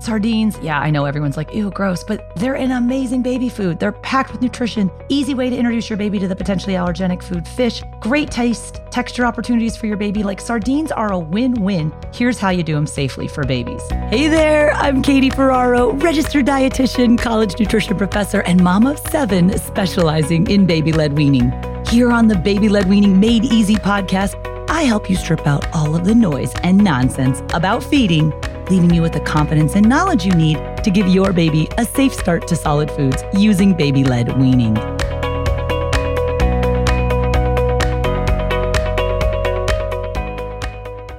Sardines, yeah, I know everyone's like, ew, gross, but they're an amazing baby food. They're packed with nutrition, easy way to introduce your baby to the potentially allergenic food. Fish, great taste, texture opportunities for your baby. Like sardines are a win win. Here's how you do them safely for babies. Hey there, I'm Katie Ferraro, registered dietitian, college nutrition professor, and mom of seven specializing in baby led weaning. Here on the Baby Led Weaning Made Easy podcast, I help you strip out all of the noise and nonsense about feeding leaving you with the confidence and knowledge you need to give your baby a safe start to solid foods using baby led weaning.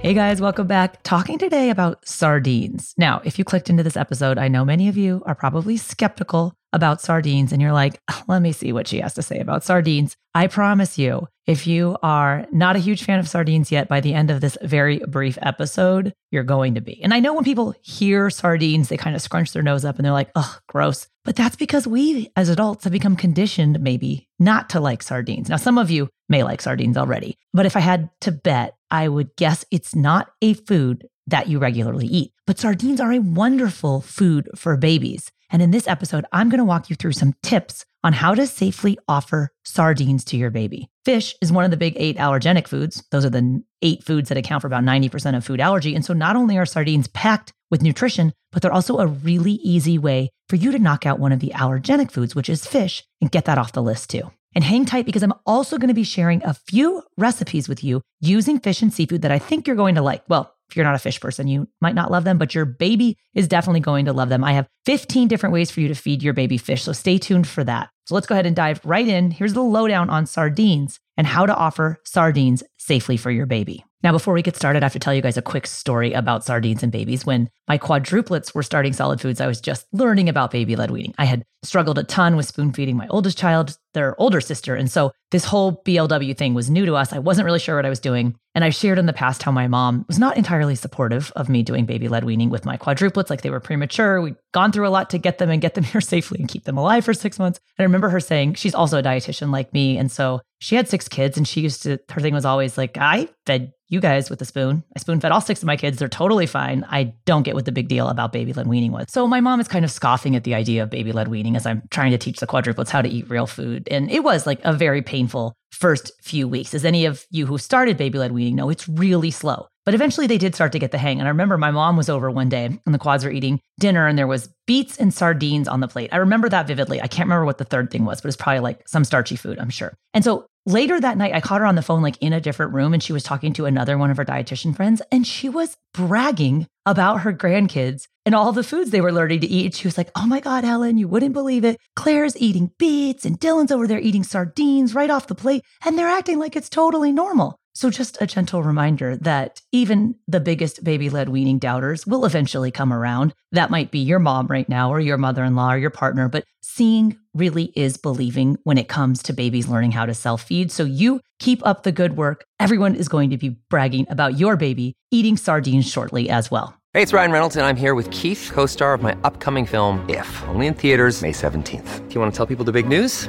Hey guys, welcome back. Talking today about sardines. Now, if you clicked into this episode, I know many of you are probably skeptical about sardines and you're like, let me see what she has to say about sardines. I promise you, if you are not a huge fan of sardines yet, by the end of this very brief episode, you're going to be. And I know when people hear sardines, they kind of scrunch their nose up and they're like, oh, gross. But that's because we as adults have become conditioned maybe not to like sardines. Now, some of you may like sardines already, but if I had to bet, I would guess it's not a food that you regularly eat. But sardines are a wonderful food for babies. And in this episode, I'm going to walk you through some tips on how to safely offer sardines to your baby. Fish is one of the big eight allergenic foods. Those are the eight foods that account for about 90% of food allergy. And so not only are sardines packed with nutrition, but they're also a really easy way for you to knock out one of the allergenic foods, which is fish, and get that off the list too. And hang tight because I'm also going to be sharing a few recipes with you using fish and seafood that I think you're going to like. Well, you're not a fish person, you might not love them, but your baby is definitely going to love them. I have 15 different ways for you to feed your baby fish, so stay tuned for that. So let's go ahead and dive right in. Here's the lowdown on sardines and how to offer sardines safely for your baby. Now, before we get started, I have to tell you guys a quick story about sardines and babies. When my quadruplets were starting solid foods, I was just learning about baby led weaning. I had struggled a ton with spoon feeding my oldest child, their older sister. And so this whole BLW thing was new to us. I wasn't really sure what I was doing. And I've shared in the past how my mom was not entirely supportive of me doing baby led weaning with my quadruplets. Like they were premature. We'd gone through a lot to get them and get them here safely and keep them alive for six months. And I remember her saying, she's also a dietitian like me. And so she had six kids and she used to, her thing was always like, I fed you guys with a spoon. I spoon fed all six of my kids. They're totally fine. I don't get what the big deal about baby led weaning was. So my mom is kind of scoffing at the idea of baby led weaning as I'm trying to teach the quadruplets how to eat real food. And it was like a very painful first few weeks. As any of you who started baby led weaning know, it's really slow. But eventually they did start to get the hang. And I remember my mom was over one day and the quads were eating dinner and there was beets and sardines on the plate. I remember that vividly. I can't remember what the third thing was, but it's probably like some starchy food, I'm sure. And so Later that night, I caught her on the phone, like in a different room, and she was talking to another one of her dietitian friends, and she was bragging about her grandkids and all the foods they were learning to eat. She was like, Oh my God, Helen, you wouldn't believe it. Claire's eating beets, and Dylan's over there eating sardines right off the plate, and they're acting like it's totally normal. So, just a gentle reminder that even the biggest baby led weaning doubters will eventually come around. That might be your mom right now, or your mother in law, or your partner, but seeing really is believing when it comes to babies learning how to self feed. So, you keep up the good work. Everyone is going to be bragging about your baby eating sardines shortly as well. Hey, it's Ryan Reynolds, and I'm here with Keith, co star of my upcoming film, If, only in theaters, May 17th. Do you want to tell people the big news?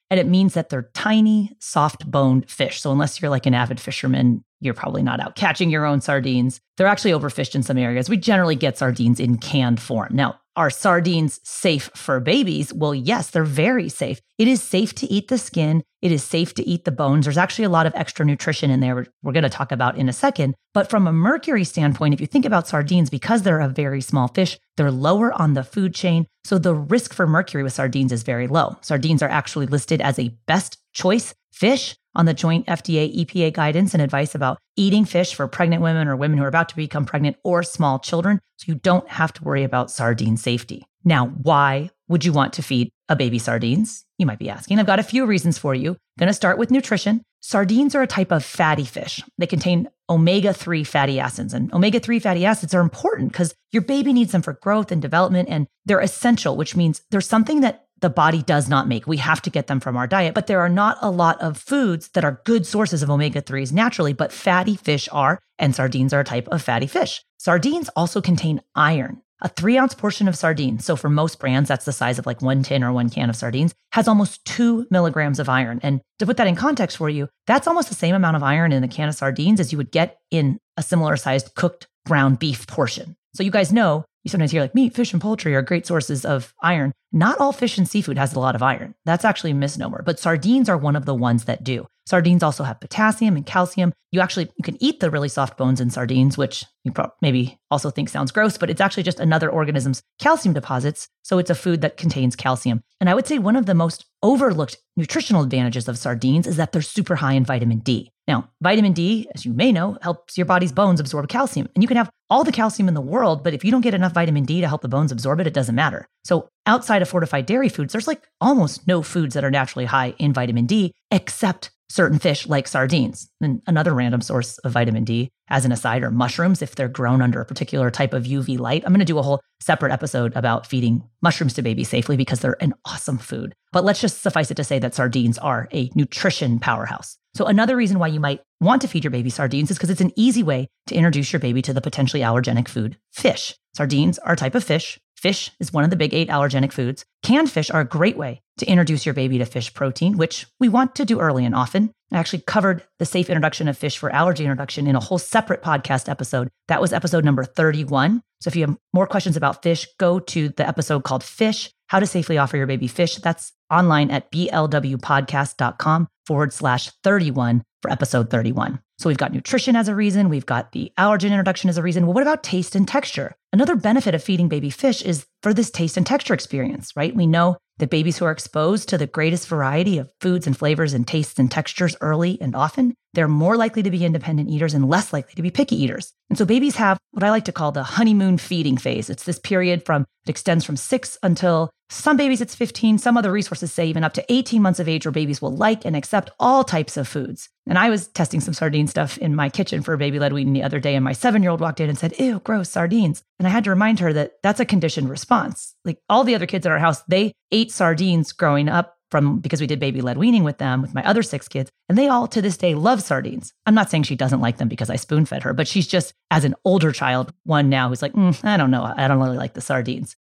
and it means that they're tiny, soft boned fish. So unless you're like an avid fisherman, you're probably not out catching your own sardines. They're actually overfished in some areas. We generally get sardines in canned form. Now, are sardines safe for babies? Well, yes, they're very safe. It is safe to eat the skin. It is safe to eat the bones. There's actually a lot of extra nutrition in there, we're going to talk about in a second. But from a mercury standpoint, if you think about sardines, because they're a very small fish, they're lower on the food chain. So the risk for mercury with sardines is very low. Sardines are actually listed as a best choice fish on the joint FDA EPA guidance and advice about eating fish for pregnant women or women who are about to become pregnant or small children. So you don't have to worry about sardine safety. Now, why would you want to feed a baby sardines? You might be asking. I've got a few reasons for you. Going to start with nutrition. Sardines are a type of fatty fish. They contain omega 3 fatty acids, and omega 3 fatty acids are important because your baby needs them for growth and development, and they're essential, which means there's something that the body does not make. We have to get them from our diet, but there are not a lot of foods that are good sources of omega 3s naturally, but fatty fish are, and sardines are a type of fatty fish. Sardines also contain iron. A three ounce portion of sardines, so for most brands, that's the size of like one tin or one can of sardines, has almost two milligrams of iron. And to put that in context for you, that's almost the same amount of iron in a can of sardines as you would get in a similar sized cooked ground beef portion. So you guys know you sometimes hear like meat, fish, and poultry are great sources of iron. Not all fish and seafood has a lot of iron. That's actually a misnomer, but sardines are one of the ones that do. Sardines also have potassium and calcium. You actually you can eat the really soft bones in sardines, which you maybe also think sounds gross, but it's actually just another organism's calcium deposits. So it's a food that contains calcium. And I would say one of the most overlooked nutritional advantages of sardines is that they're super high in vitamin D. Now, vitamin D, as you may know, helps your body's bones absorb calcium. And you can have all the calcium in the world, but if you don't get enough vitamin D to help the bones absorb it, it doesn't matter. So, outside of fortified dairy foods, there's like almost no foods that are naturally high in vitamin D except certain fish like sardines. And another random source of vitamin D, as an aside, are mushrooms if they're grown under a particular type of UV light. I'm going to do a whole separate episode about feeding mushrooms to babies safely because they're an awesome food. But let's just suffice it to say that sardines are a nutrition powerhouse. So, another reason why you might want to feed your baby sardines is because it's an easy way to introduce your baby to the potentially allergenic food, fish. Sardines are a type of fish. Fish is one of the big eight allergenic foods. Canned fish are a great way to introduce your baby to fish protein, which we want to do early and often. I actually covered the safe introduction of fish for allergy introduction in a whole separate podcast episode. That was episode number 31. So if you have more questions about fish, go to the episode called Fish How to Safely Offer Your Baby Fish. That's online at blwpodcast.com forward slash 31 for episode 31. So we've got nutrition as a reason, we've got the allergen introduction as a reason. Well, what about taste and texture? Another benefit of feeding baby fish is for this taste and texture experience, right? We know that babies who are exposed to the greatest variety of foods and flavors and tastes and textures early and often, they're more likely to be independent eaters and less likely to be picky eaters. And so babies have what I like to call the honeymoon feeding phase. It's this period from it extends from 6 until some babies it's 15, some other resources say even up to 18 months of age where babies will like and accept all types of foods. And I was testing some sardine stuff in my kitchen for baby led weaning the other day, and my seven year old walked in and said, Ew, gross, sardines. And I had to remind her that that's a conditioned response. Like all the other kids in our house, they ate sardines growing up from because we did baby led weaning with them with my other six kids and they all to this day love sardines. I'm not saying she doesn't like them because i spoon fed her but she's just as an older child one now who's like mm, i don't know. I don't really like the sardines.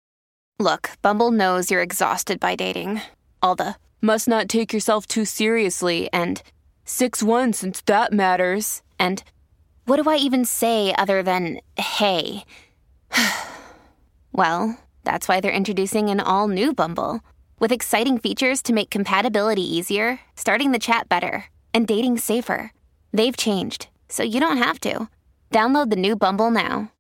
Look bumble knows you're exhausted by dating. All the must not take yourself too seriously and 6-1 since that matters and what do i even say other than hey well that's why they're introducing an all new bumble with exciting features to make compatibility easier, starting the chat better, and dating safer. They've changed, so you don't have to. Download the new Bumble now.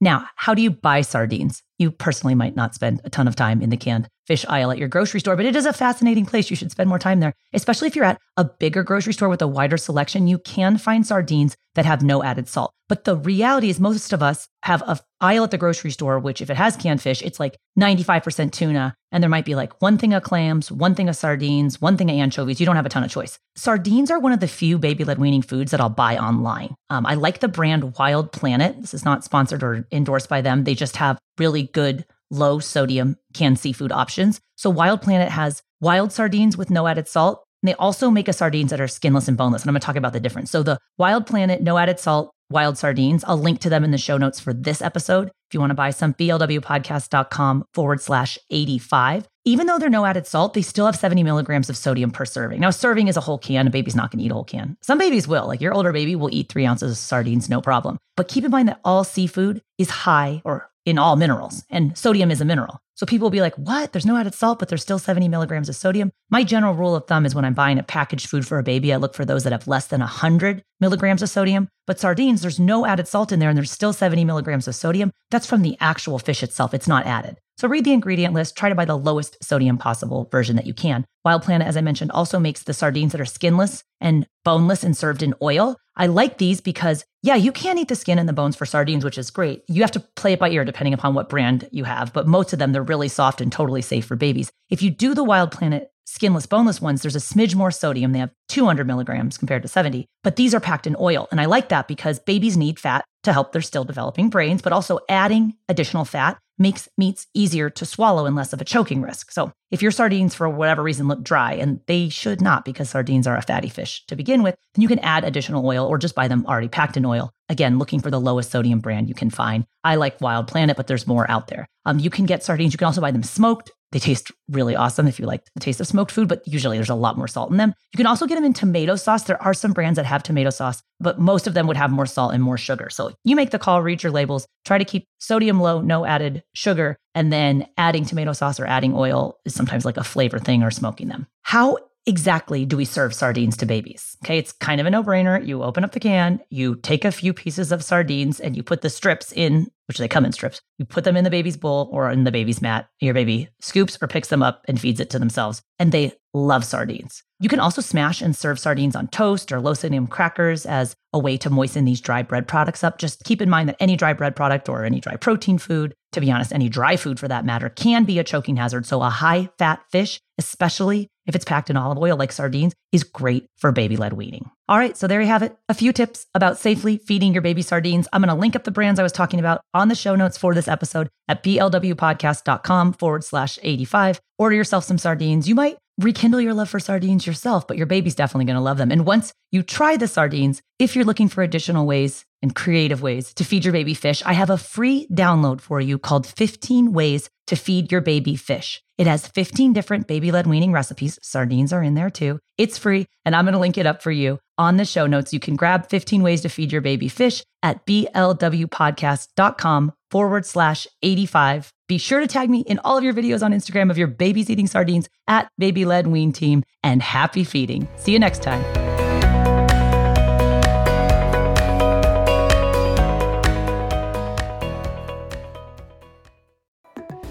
Now, how do you buy sardines? You personally might not spend a ton of time in the canned fish aisle at your grocery store, but it is a fascinating place. You should spend more time there, especially if you're at a bigger grocery store with a wider selection. You can find sardines that have no added salt. But the reality is, most of us have a aisle at the grocery store, which if it has canned fish, it's like 95% tuna. And there might be like one thing of clams, one thing of sardines, one thing of anchovies. You don't have a ton of choice. Sardines are one of the few baby led weaning foods that I'll buy online. Um, I like the brand Wild Planet. This is not sponsored or endorsed by them. They just have really good low sodium canned seafood options. So Wild Planet has wild sardines with no added salt. And they also make a sardines that are skinless and boneless. And I'm going to talk about the difference. So the Wild Planet, no added salt, wild sardines. I'll link to them in the show notes for this episode. If you want to buy some, blwpodcast.com forward slash 85. Even though they're no added salt, they still have 70 milligrams of sodium per serving. Now, serving is a whole can. A baby's not going to eat a whole can. Some babies will. Like your older baby will eat three ounces of sardines, no problem. But keep in mind that all seafood is high or in all minerals, and sodium is a mineral. So people will be like, what? There's no added salt, but there's still 70 milligrams of sodium. My general rule of thumb is when I'm buying a packaged food for a baby, I look for those that have less than 100 milligrams of sodium. But sardines, there's no added salt in there, and there's still 70 milligrams of sodium. That's from the actual fish itself, it's not added. So read the ingredient list, try to buy the lowest sodium possible version that you can. Wild Planet, as I mentioned, also makes the sardines that are skinless and boneless and served in oil. I like these because, yeah, you can eat the skin and the bones for sardines, which is great. You have to play it by ear depending upon what brand you have, but most of them, they're really soft and totally safe for babies. If you do the Wild Planet skinless, boneless ones, there's a smidge more sodium. They have 200 milligrams compared to 70, but these are packed in oil. And I like that because babies need fat to help their still developing brains, but also adding additional fat makes meats easier to swallow and less of a choking risk. So, if your sardines for whatever reason look dry, and they should not because sardines are a fatty fish to begin with, then you can add additional oil or just buy them already packed in oil. Again, looking for the lowest sodium brand you can find. I like Wild Planet, but there's more out there. Um, you can get sardines. You can also buy them smoked. They taste really awesome if you like the taste of smoked food, but usually there's a lot more salt in them. You can also get them in tomato sauce. There are some brands that have tomato sauce, but most of them would have more salt and more sugar. So you make the call, read your labels, try to keep sodium low, no added sugar, and then adding tomato sauce or adding oil is sometimes like a flavor thing or smoking them. How exactly do we serve sardines to babies? Okay, it's kind of a no brainer. You open up the can, you take a few pieces of sardines, and you put the strips in, which they come in strips. You put them in the baby's bowl or in the baby's mat. Your baby scoops or picks them up and feeds it to themselves. And they love sardines. You can also smash and serve sardines on toast or low sodium crackers as a way to moisten these dry bread products up. Just keep in mind that any dry bread product or any dry protein food, to be honest, any dry food for that matter, can be a choking hazard. So a high fat fish, especially if it's packed in olive oil like sardines, is great for baby led weaning. All right, so there you have it. A few tips about safely feeding your baby sardines. I'm going to link up the brands I was talking about on the show notes for this episode at blwpodcast.com forward slash 85. Order yourself some sardines. You might rekindle your love for sardines yourself, but your baby's definitely going to love them. And once you try the sardines, if you're looking for additional ways and creative ways to feed your baby fish, I have a free download for you called 15 Ways to Feed Your Baby Fish. It has 15 different baby led weaning recipes. Sardines are in there too. It's free, and I'm going to link it up for you on the show notes. You can grab 15 Ways to Feed Your Baby Fish at blwpodcast.com forward slash 85. Be sure to tag me in all of your videos on Instagram of your babies eating sardines at Baby Led Wean Team and happy feeding. See you next time.